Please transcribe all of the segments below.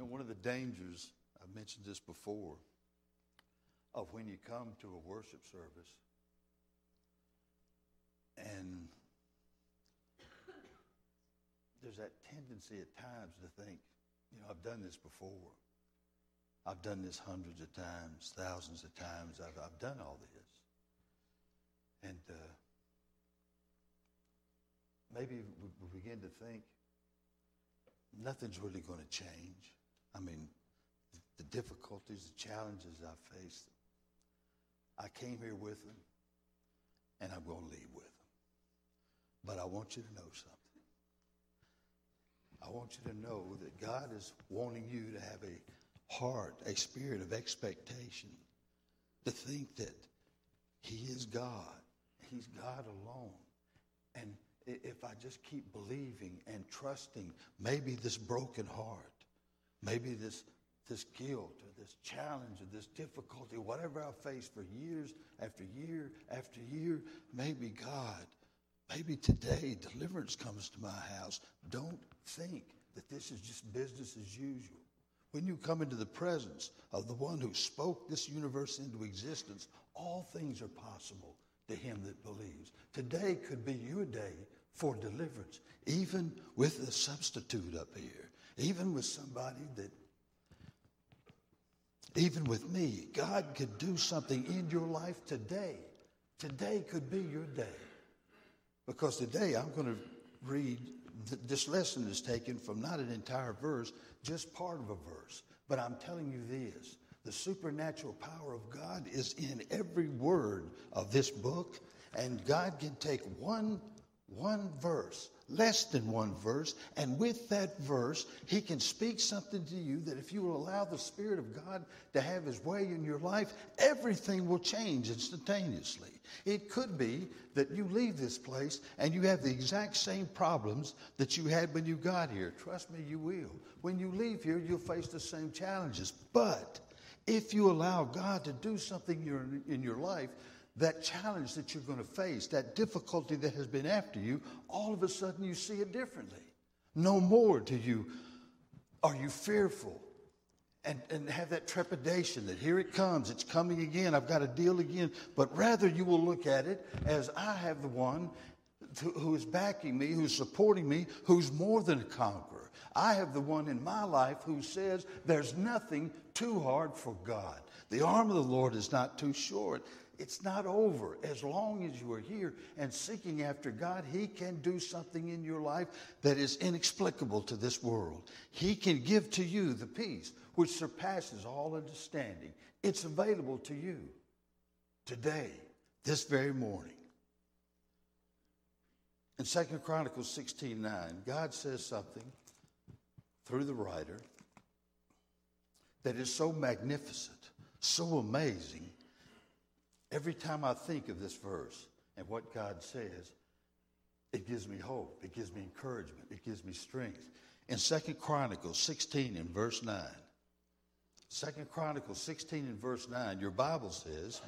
know, one of the dangers, I've mentioned this before, of when you come to a worship service and there's that tendency at times to think, you know, I've done this before. I've done this hundreds of times, thousands of times. I've, I've done all this. And uh, maybe we, we begin to think nothing's really going to change. I mean, the, difficulties, the challenges I faced, I came here with them, and I'm going to leave with them. But I want you to know something. I want you to know that God is wanting you to have a heart, a spirit of expectation, to think that He is God. He's God alone. And if I just keep believing and trusting, maybe this broken heart, maybe this, this guilt or this challenge or this difficulty, whatever I face for years after year after year, maybe God, maybe today deliverance comes to my house. Don't think that this is just business as usual. When you come into the presence of the one who spoke this universe into existence, all things are possible to him that believes. Today could be your day for deliverance, even with the substitute up here, even with somebody that, even with me, God could do something in your life today. Today could be your day. Because today I'm going to read, this lesson is taken from not an entire verse, just part of a verse. But I'm telling you this the supernatural power of God is in every word of this book, and God can take one, one verse, less than one verse, and with that verse, He can speak something to you that if you will allow the Spirit of God to have His way in your life, everything will change instantaneously. It could be that you leave this place and you have the exact same problems that you had when you got here. Trust me, you will. When you leave here, you'll face the same challenges. But if you allow God to do something in your life, that challenge that you're going to face, that difficulty that has been after you, all of a sudden you see it differently. No more do you are you fearful and, and have that trepidation that here it comes, it's coming again, I've got to deal again. But rather you will look at it as I have the one who is backing me, who's supporting me, who's more than a conqueror. I have the one in my life who says there's nothing too hard for God. The arm of the Lord is not too short. It's not over. As long as you are here and seeking after God, He can do something in your life that is inexplicable to this world. He can give to you the peace which surpasses all understanding. It's available to you today, this very morning. In 2 Chronicles 16 9, God says something through the writer that is so magnificent, so amazing. Every time I think of this verse and what God says, it gives me hope, it gives me encouragement, it gives me strength. In Second Chronicles 16 and verse 9, Second Chronicles 16 and verse 9, your Bible says,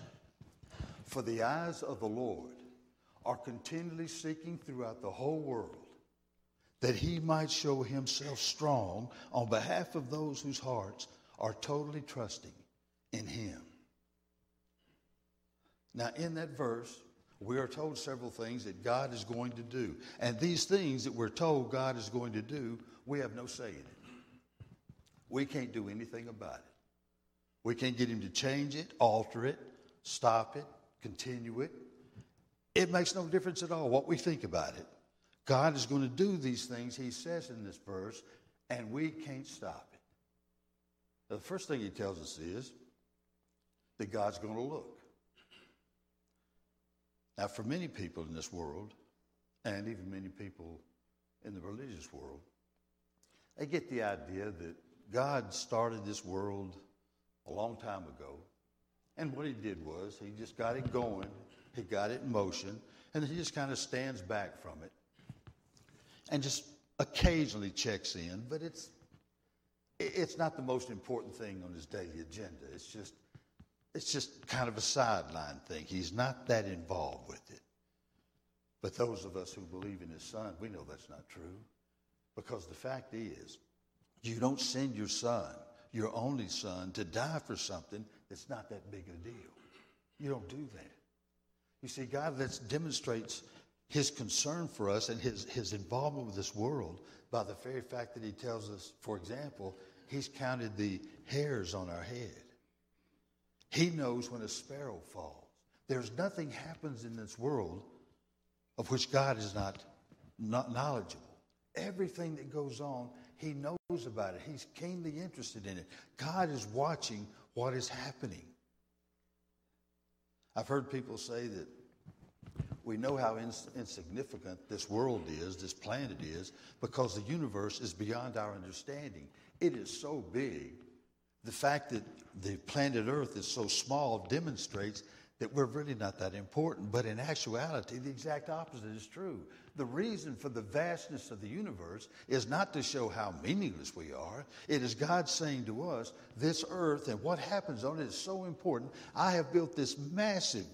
For the eyes of the Lord are continually seeking throughout the whole world that he might show himself strong on behalf of those whose hearts are totally trusting in him. Now, in that verse, we are told several things that God is going to do. And these things that we're told God is going to do, we have no say in it. We can't do anything about it. We can't get Him to change it, alter it, stop it, continue it. It makes no difference at all what we think about it. God is going to do these things He says in this verse, and we can't stop it. Now, the first thing He tells us is that God's going to look. Now, for many people in this world, and even many people in the religious world, they get the idea that God started this world a long time ago. And what he did was he just got it going, he got it in motion, and he just kind of stands back from it and just occasionally checks in, but it's it's not the most important thing on his daily agenda. It's just it's just kind of a sideline thing. He's not that involved with it. But those of us who believe in his son, we know that's not true. Because the fact is, You don't send your son, your only son, to die for something that's not that big a deal. You don't do that. You see, God lets, demonstrates his concern for us and his, his involvement with this world by the very fact that he tells us, for example, he's counted the hairs on our head. He knows when a sparrow falls. There's nothing happens in this world of which God is not, not knowledgeable. Everything that goes on, he knows about it. He's keenly interested in it. God is watching what is happening. I've heard people say that we know how ins- insignificant this world is, this planet is, because the universe is beyond our understanding. It is so big. The fact that the planet Earth is so small demonstrates that we're really not that important. But in actuality, the exact opposite is true. The reason for the vastness of the universe is not to show how meaningless we are. It is God saying to us, this earth and what happens on it is so important. I have built this massive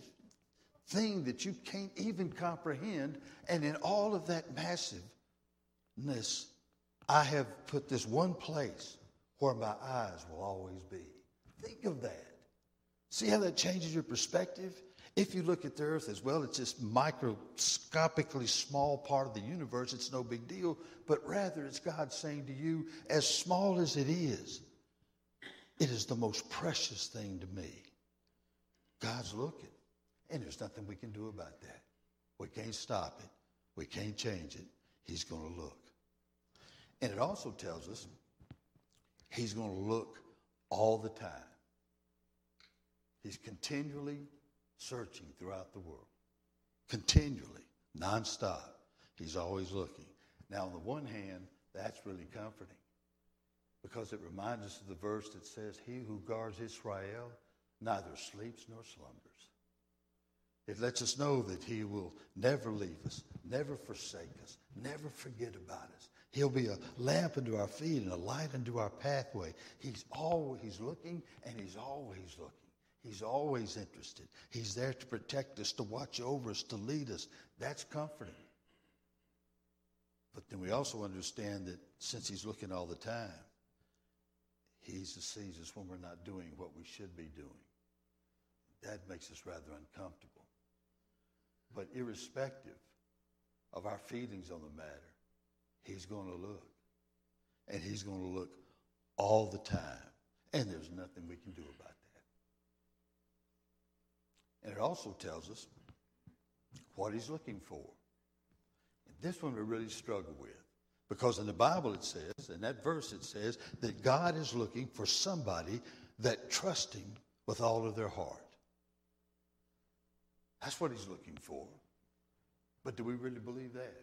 thing that you can't even comprehend. And in all of that massiveness, I have put this one place where my eyes will always be. Think of that. See how that changes your perspective? If you look at the earth as well, it's this microscopically small part of the universe. It's no big deal. But rather, it's God saying to you, as small as it is, it is the most precious thing to me. God's looking. And there's nothing we can do about that. We can't stop it. We can't change it. He's going to look. And it also tells us he's going to look all the time. He's continually searching throughout the world. Continually, nonstop. He's always looking. Now, on the one hand, that's really comforting because it reminds us of the verse that says, He who guards Israel neither sleeps nor slumbers. It lets us know that He will never leave us, never forsake us, never forget about us. He'll be a lamp unto our feet and a light unto our pathway. He's always looking and He's always looking. He's always interested. He's there to protect us, to watch over us, to lead us. That's comforting. But then we also understand that since He's looking all the time, He sees us when we're not doing what we should be doing. That makes us rather uncomfortable. But irrespective of our feelings on the matter, he's going to look. And he's going to look all the time. And there's nothing we can do about that. And it also tells us what he's looking for. And this one we really struggle with. Because in the Bible it says, in that verse it says, that God is looking for somebody that trusts him with all of their heart. That's what he's looking for. But do we really believe that?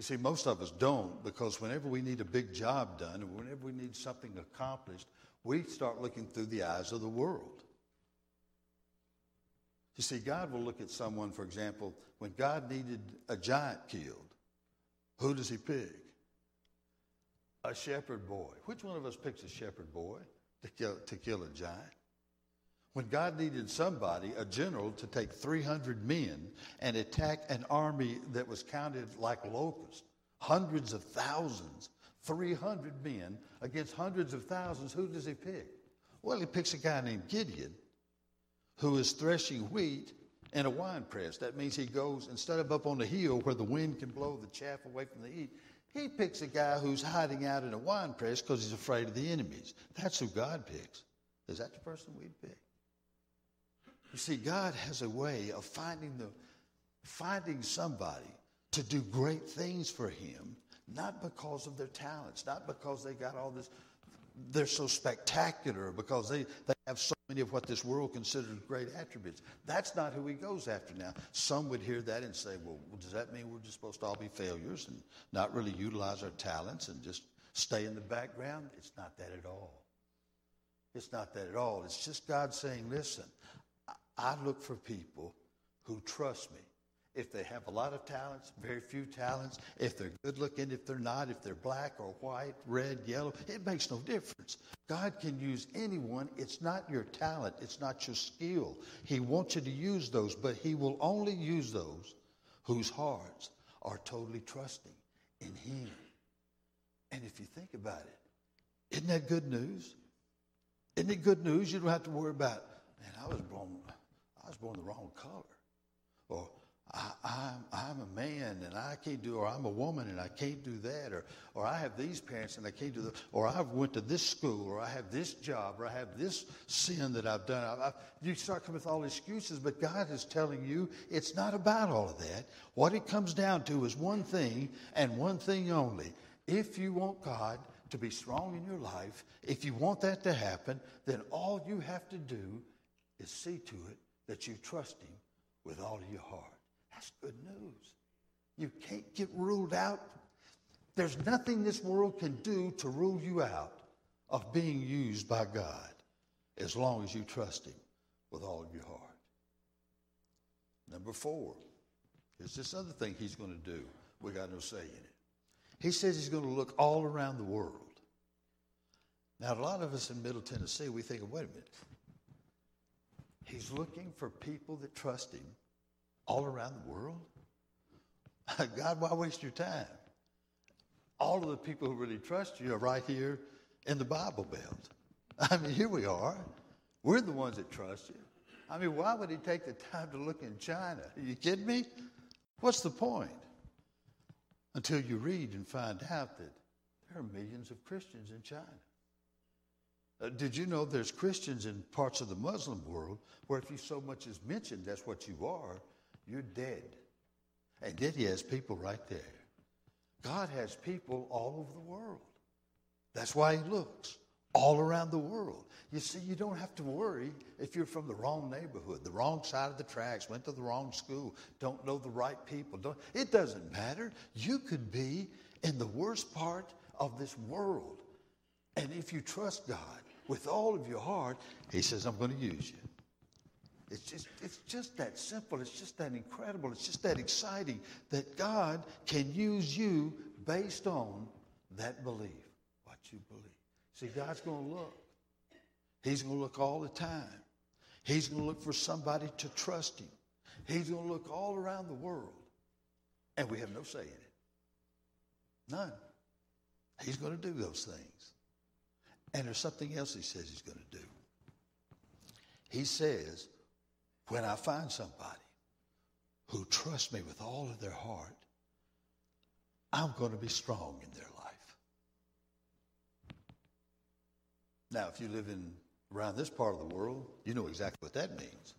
You see, most of us don't because whenever we need a big job done and whenever we need something accomplished, we start looking through the eyes of the world. You see, God will look at someone, for example, when God needed a giant killed, who does he pick? A shepherd boy. Which one of us picks a shepherd boy to kill, to kill a giant? When God needed somebody, a general, to take 300 men and attack an army that was counted like locusts, hundreds of thousands, 300 men against hundreds of thousands, who does he pick? Well, he picks a guy named Gideon who is threshing wheat in a wine press. That means he goes, instead of up on the hill where the wind can blow the chaff away from the heat, he picks a guy who's hiding out in a wine press because he's afraid of the enemies. That's who God picks. Is that the person we'd pick? You see, God has a way of finding the finding somebody to do great things for him, not because of their talents, not because they got all this, they're so spectacular, because they, they have so many of what this world considers great attributes. That's not who he goes after now. Some would hear that and say, well, does that mean we're just supposed to all be failures and not really utilize our talents and just stay in the background? It's not that at all. It's not that at all. It's just God saying, listen, I look for people who trust me. If they have a lot of talents, very few talents, if they're good looking, if they're not, if they're black or white, red, yellow, it makes no difference. God can use anyone. It's not your talent, it's not your skill. He wants you to use those, but He will only use those whose hearts are totally trusting in Him. And if you think about it, isn't that good news? Isn't it good news? You don't have to worry about, man, I was I was born the wrong color. Or I, am I'm, I'm a man and I can't do, or I'm a woman and I can't do that, or, or I have these parents and I can't do that, or I've went to this school, or I have this job, or I have this sin that I've done. I, I, you start coming with all excuses, but God is telling you it's not about all of that. What it comes down to is one thing and one thing only. If you want God to be strong in your life, if you want that to happen, then all you have to do is see to it that you trust Him with all your heart. That's good news. You can't get ruled out. There's nothing this world can do to rule you out of being used by God as long as you trust Him with all of your heart. Number four, here's this other thing He's going to do. We got no say in it. He says He's going to look all around the world. Now, a lot of us in Middle Tennessee, we think, wait a minute. He's looking for people that trust Him all around the world? God, why waste your time? All of the people who really trust you are right here in the Bible Belt. I mean, here we are. We're the ones that trust you. I mean, why would he take the time to look in China? Are you kidding me? What's the point? Until you read and find out that there are millions of Christians in China. Uh, did you know there's Christians in parts of the Muslim world where if you so much as mention that's what you are, you're dead. And then he has people right there. God has people all over the world. That's why he looks all around the world. You see, you don't have to worry if you're from the wrong neighborhood, the wrong side of the tracks, went to the wrong school, don't know the right people. Don't, it doesn't matter. You could be in the worst part of this world. And if you trust God with all of your heart, he says, I'm going to use you. It's just, it's just that simple. It's just that incredible. It's just that exciting that God can use you based on that belief, what you believe. See, God's going to look. He's going to look all the time. He's going to look for somebody to trust him. He's going to look all around the world. And we have no say in it. None. He's going to do those things. And there's something else he says he's going to do. He says, when I find somebody who trusts me with all of their heart, I'm going to be strong in their life. Now, if you live in around this part of the world, you know exactly what that means.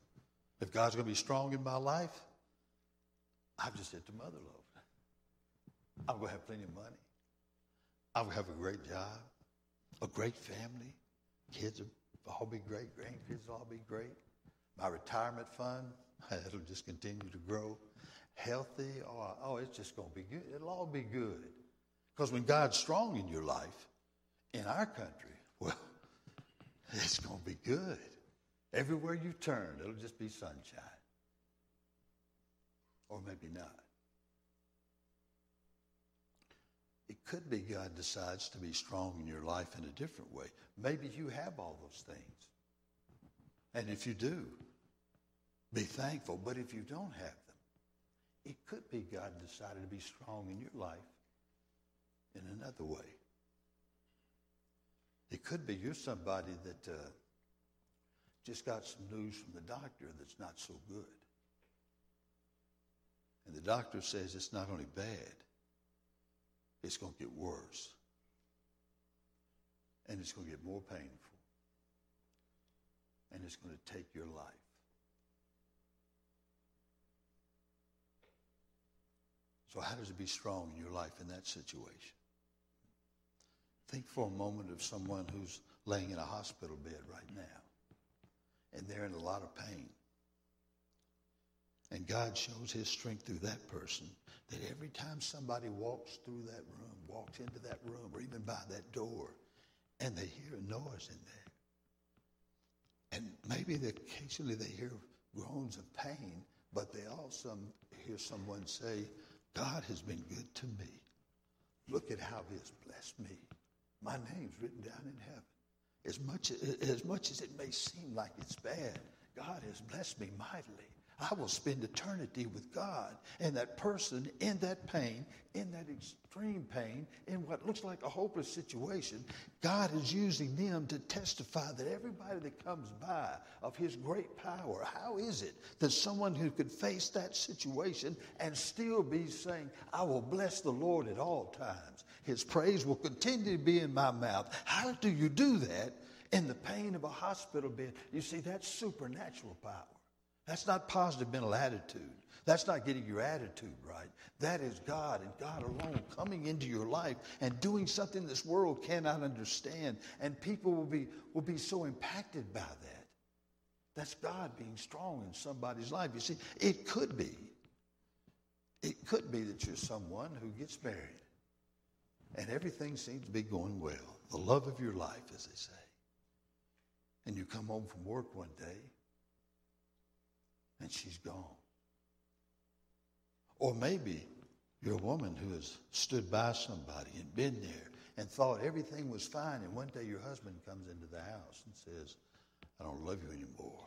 If God's going to be strong in my life, I've just hit the mother lode. I'm going to have plenty of money. I'm going to have a great job, a great family. Kids will all be great. Grandkids will all be great my retirement fund, it'll just continue to grow. Healthy, oh, oh it's just going to be good. It'll all be good. Because when God's strong in your life, in our country, well, it's going to be good. Everywhere you turn, it'll just be sunshine. Or maybe not. It could be God decides to be strong in your life in a different way. Maybe you have all those things. And if you do, be thankful. But if you don't have them, it could be God decided to be strong in your life in another way. It could be you're somebody that uh, just got some news from the doctor that's not so good. And the doctor says it's not only bad, it's going to get worse. And it's going to get more painful and it's going to take your life. So, how does it be strong in your life in that situation? Think for a moment of someone who's laying in a hospital bed right now, and they're in a lot of pain. And God shows his strength through that person that every time somebody walks through that room, walks into that room, or even by that door, and they hear a noise in there, and maybe they, occasionally they hear groans of pain, but they also hear someone say, God has been good to me. Look at how he has blessed me. My name's written down in heaven. As much, as much as it may seem like it's bad, God has blessed me mightily. I will spend eternity with God. And that person in that pain, in that extreme pain, in what looks like a hopeless situation, God is using them to testify that everybody that comes by of his great power, how is it that someone who could face that situation and still be saying, I will bless the Lord at all times? His praise will continue to be in my mouth. How do you do that in the pain of a hospital bed? You see, that's supernatural power. That's not positive mental attitude. That's not getting your attitude right. That is God and God alone coming into your life and doing something this world cannot understand. And people will be, will be so impacted by that. That's God being strong in somebody's life. You see, it could be. It could be that you're someone who gets married and everything seems to be going well. The love of your life, as they say. And you come home from work one day and she's gone. Or maybe you're a woman who has stood by somebody and been there and thought everything was fine, and one day your husband comes into the house and says, I don't love you anymore,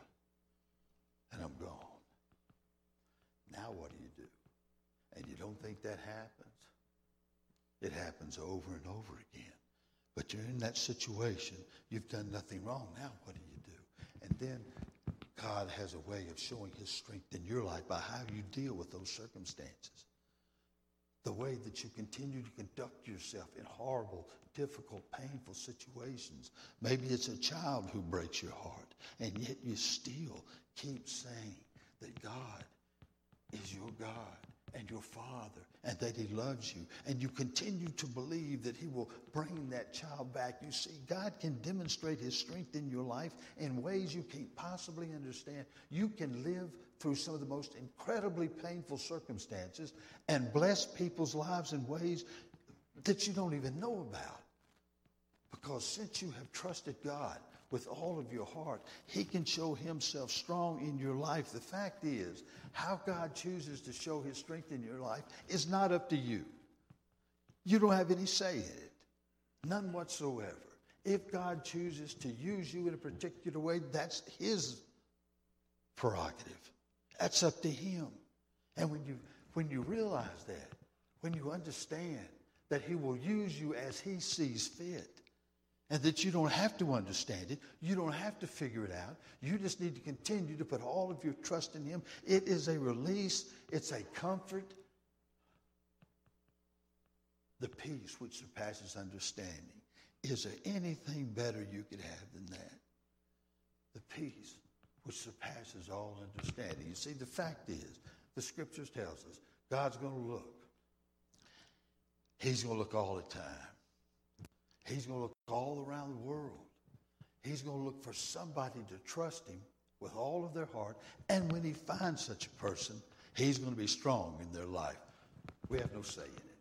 and I'm gone. Now what do you do? And you don't think that happens? It happens over and over again. But you're in that situation. You've done nothing wrong. Now what do you do? And then God has a way of showing his strength in your life by how you deal with those circumstances. The way that you continue to conduct yourself in horrible, difficult, painful situations. Maybe it's a child who breaks your heart, and yet you still keep saying that God is your God and your Father and that He loves you. And you continue to believe that He will bring that child back. You see, God can demonstrate His strength in your life in ways you can't possibly understand. You can live through some of the most incredibly painful circumstances and bless people's lives in ways that you don't even know about. Because since you have trusted God, with all of your heart, He can show Himself strong in your life. The fact is, how God chooses to show His strength in your life is not up to you. You don't have any say in it, none whatsoever. If God chooses to use you in a particular way, that's His prerogative. That's up to Him. And when you, when you realize that, when you understand that He will use you as He sees fit, and that you don't have to understand it. You don't have to figure it out. You just need to continue to put all of your trust in Him. It is a release, it's a comfort. The peace which surpasses understanding. Is there anything better you could have than that? The peace which surpasses all understanding. You see, the fact is, the scriptures tells us God's going to look. He's going to look all the time. He's going to look all around the world. He's going to look for somebody to trust him with all of their heart. And when he finds such a person, he's going to be strong in their life. We have no say in it.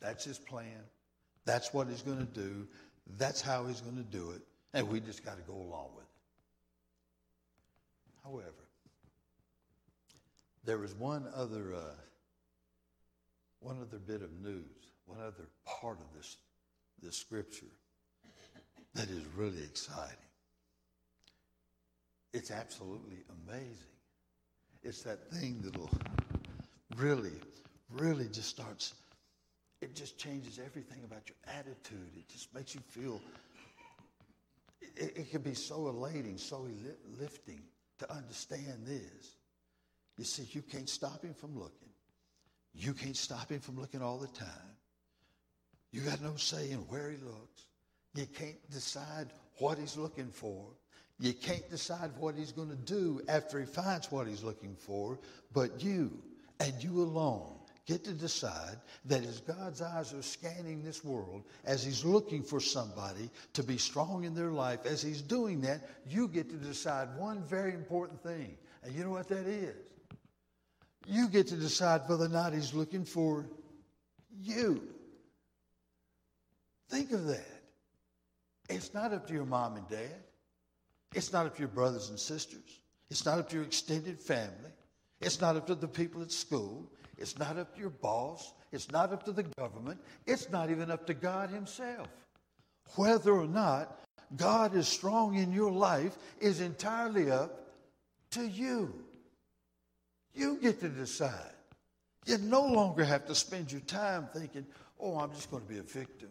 That's his plan. That's what he's going to do. That's how he's going to do it. And we just got to go along with it. However, there is one other, uh, one other bit of news, one other part of this the scripture that is really exciting. It's absolutely amazing. It's that thing that'll really, really just starts, it just changes everything about your attitude. It just makes you feel, it, it can be so elating, so lifting to understand this. You see, you can't stop him from looking. You can't stop him from looking all the time. You got no say in where he looks. You can't decide what he's looking for. You can't decide what he's going to do after he finds what he's looking for, but you and you alone get to decide that as God's eyes are scanning this world, as he's looking for somebody to be strong in their life, as he's doing that, you get to decide one very important thing. And you know what that is? You get to decide whether or not he's looking for you. Think of that. It's not up to your mom and dad. It's not up to your brothers and sisters. It's not up to your extended family. It's not up to the people at school. It's not up to your boss. It's not up to the government. It's not even up to God Himself. Whether or not God is strong in your life is entirely up to you. You get to decide. You no longer have to spend your time thinking, oh, I'm just going to be a victim.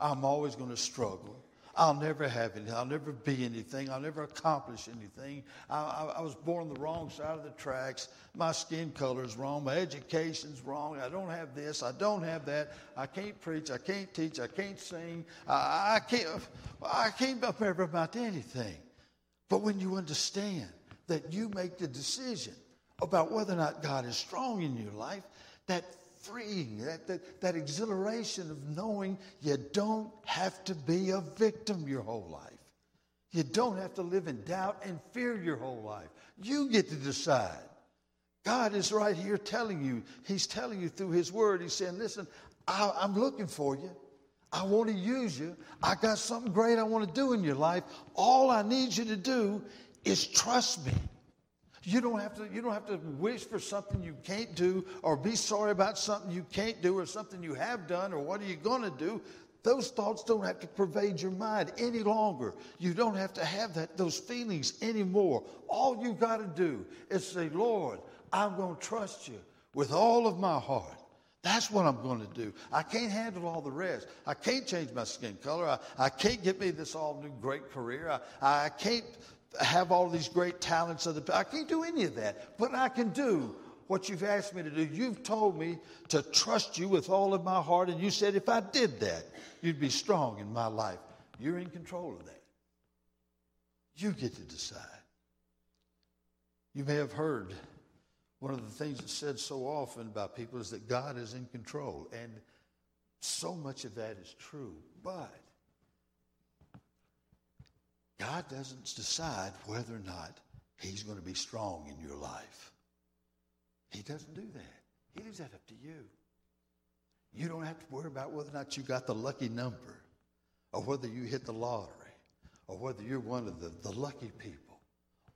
I'm always going to struggle. I'll never have anything. I'll never be anything. I'll never accomplish anything. I, I, I, was born on the wrong side of the tracks. My skin color is wrong. My education's wrong. I don't have this. I don't have that. I can't preach. I can't teach. I can't sing. I, I can't. I can't amount to anything. But when you understand that you make the decision about whether or not God is strong in your life, that freeing, that, that, that exhilaration of knowing you don't have to be a victim your whole life. You don't have to live in doubt and fear your whole life. You get to decide. God is right here telling you, He's telling you through His Word, He's saying, Listen, I, I'm looking for you. I want to use you. I got something great I want to do in your life. All I need you to do is trust me. You don't have to, you don't have to wish for something you can't do or be sorry about something you can't do or something you have done or what are you going to do. Those thoughts don't have to pervade your mind any longer. You don't have to have that, those feelings anymore. All you got to do is say, Lord, I'm going to trust you with all of my heart. That's what I'm going to do. I can't handle all the rest. I can't change my skin color. I, I can't get me this all new great career. I, I can't have all these great talents of the I can't do any of that, but I can do what you've asked me to do. You've told me to trust you with all of my heart, and you said if I did that, you'd be strong in my life. You're in control of that. You get to decide. You may have heard one of the things that's said so often about people is that God is in control, and so much of that is true. But God doesn't decide whether or not He's going to be strong in your life. He doesn't do that. He leaves that up to you. You don't have to worry about whether or not you got the lucky number, or whether you hit the lottery, or whether you're one of the, the lucky people.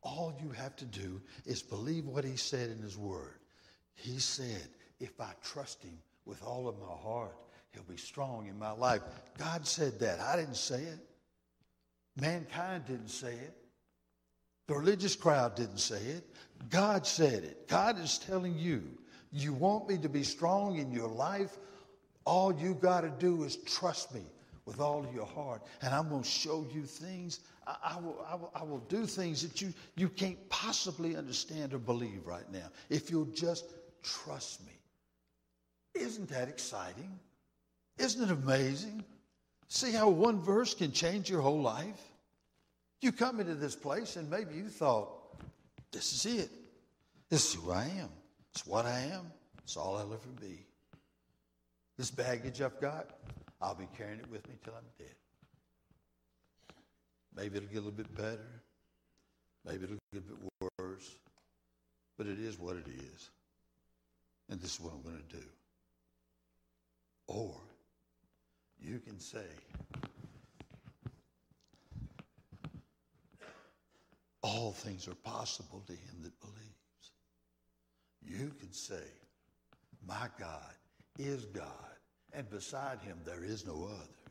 All you have to do is believe what He said in His Word. He said, if I trust Him with all of my heart, He'll be strong in my life. God said that. I didn't say it. Mankind didn't say it. The religious crowd didn't say it. God said it. God is telling you, you want me to be strong in your life? All you got to do is trust me with all your heart, and I'm going to show you things. I, I, will, I, will, I will do things that you, you can't possibly understand or believe right now if you'll just trust me. Isn't that exciting? Isn't it amazing? See how one verse can change your whole life? You come into this place and maybe you thought, this is it. This is who I am. It's what I am. It's all I'll ever be. This baggage I've got, I'll be carrying it with me till I'm dead. Maybe it'll get a little bit better. Maybe it'll get a bit worse. But it is what it is. And this is what I'm going to do. Or you can say, all things are possible to him that believes. You can say, my God is God, and beside him there is no other.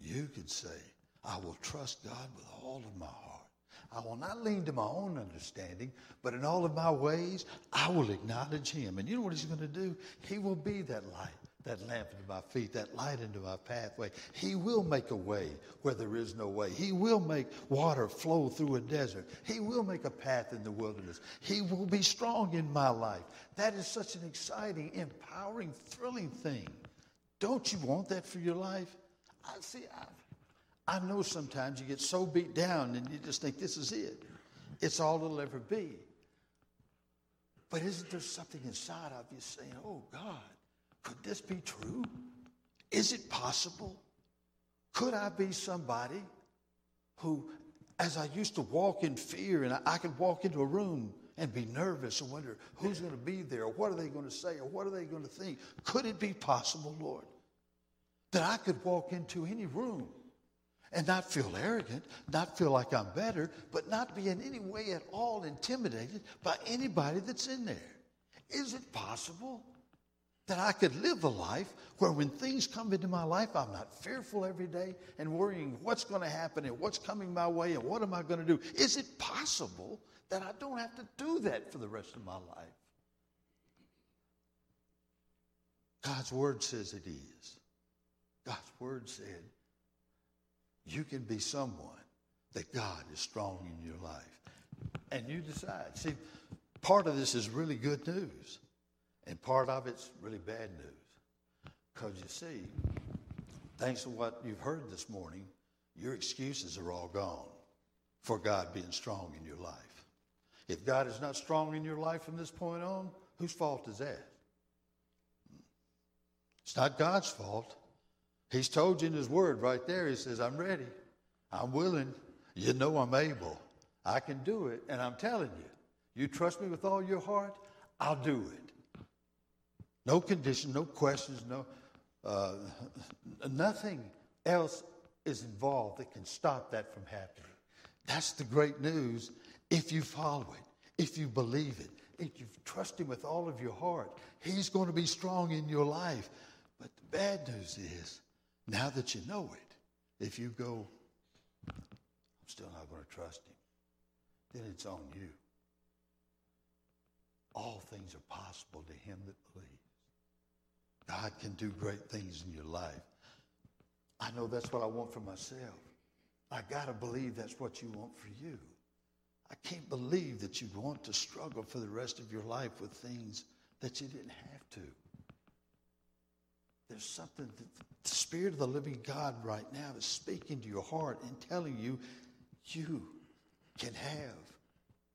You can say, I will trust God with all of my heart. I will not lean to my own understanding, but in all of my ways, I will acknowledge him. And you know what he's going to do? He will be that light that lamp into my feet, that light into my pathway. He will make a way where there is no way. He will make water flow through a desert. He will make a path in the wilderness. He will be strong in my life. That is such an exciting, empowering, thrilling thing. Don't you want that for your life? I see. I, I know sometimes you get so beat down and you just think this is it. It's all it'll ever be. But isn't there something inside of you saying, "Oh God"? Could this be true? Is it possible? Could I be somebody who, as I used to walk in fear and I, could walk into a room and be nervous and wonder who's going to be there or what are they going to say or what are they going to think? Could it be possible, Lord, that I could walk into any room and not feel arrogant, not feel like I'm better, but not be in any way at all intimidated by anybody that's in there? Is it possible? That I could live a life where when things come into my life, I'm not fearful every day and worrying what's going to happen and what's coming my way and what am I going to do. Is it possible that I don't have to do that for the rest of my life? God's word says it is. God's word said you can be someone that God is strong in your life. And you decide. See, part of this is really good news, and part of it's really bad news. Because you see, thanks to what you've heard this morning, your excuses are all gone for God being strong in your life. If God is not strong in your life from this point on, whose fault is that? It's not God's fault. He's told you in His Word right there. He says, I'm ready. I'm willing. You know I'm able. I can do it. And I'm telling you, you trust me with all your heart, I'll do it. No condition, no questions, no uh, nothing else is involved that can stop that from happening. That's the great news if you follow it, if you believe it, if you trust Him with all of your heart. He's going to be strong in your life. But the bad news is, now that you know it, if you go, I'm still not going to trust Him, then it's on you. All things are possible to him that believes. God can do great things in your life. I know that's what I want for myself. I got to believe that's what you want for you. I can't believe that you want to struggle for the rest of your life with things that you didn't have to. There's something that the Spirit of the living God right now is speaking to your heart and telling you you can have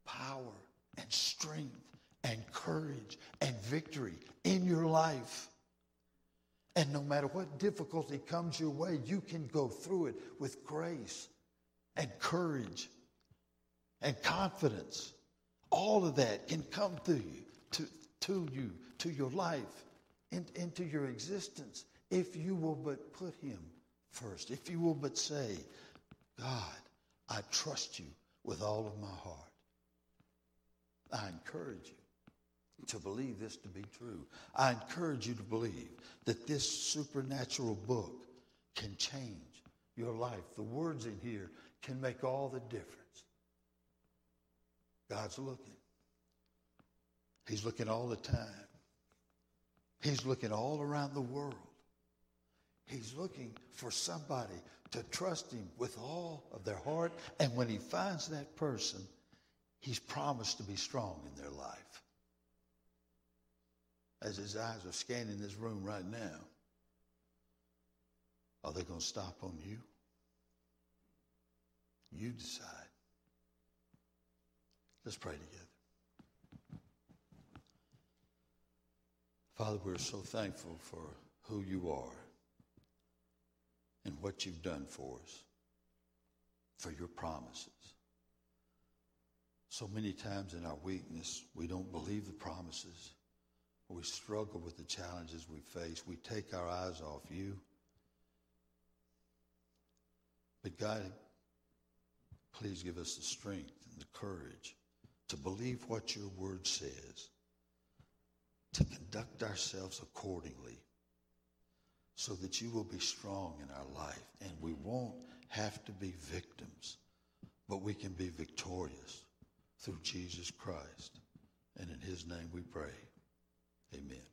power and strength and courage and victory in your life. And no matter what difficulty comes your way, you can go through it with grace and courage and confidence. All of that can come to you, to, to you, to your life, and into your existence, if you will but put Him first. If you will but say, God, I trust you with all of my heart. I encourage you to believe this to be true. I encourage you to believe that this supernatural book can change your life. The words in here can make all the difference. God's looking. He's looking all the time. He's looking all around the world. He's looking for somebody to trust him with all of their heart. And when he finds that person, he's promised to be strong in their life. As his eyes are scanning this room right now, are they going to stop on you? You decide. Let's pray together. Father, we're so thankful for who you are and what you've done for us, for your promises. So many times in our weakness, we don't believe the promises. We struggle with the challenges we face. We take our eyes off you. But God, please give us the strength and the courage to believe what your word says, to conduct ourselves accordingly so that you will be strong in our life and we won't have to be victims, but we can be victorious through Jesus Christ. And in his name we pray. Amen.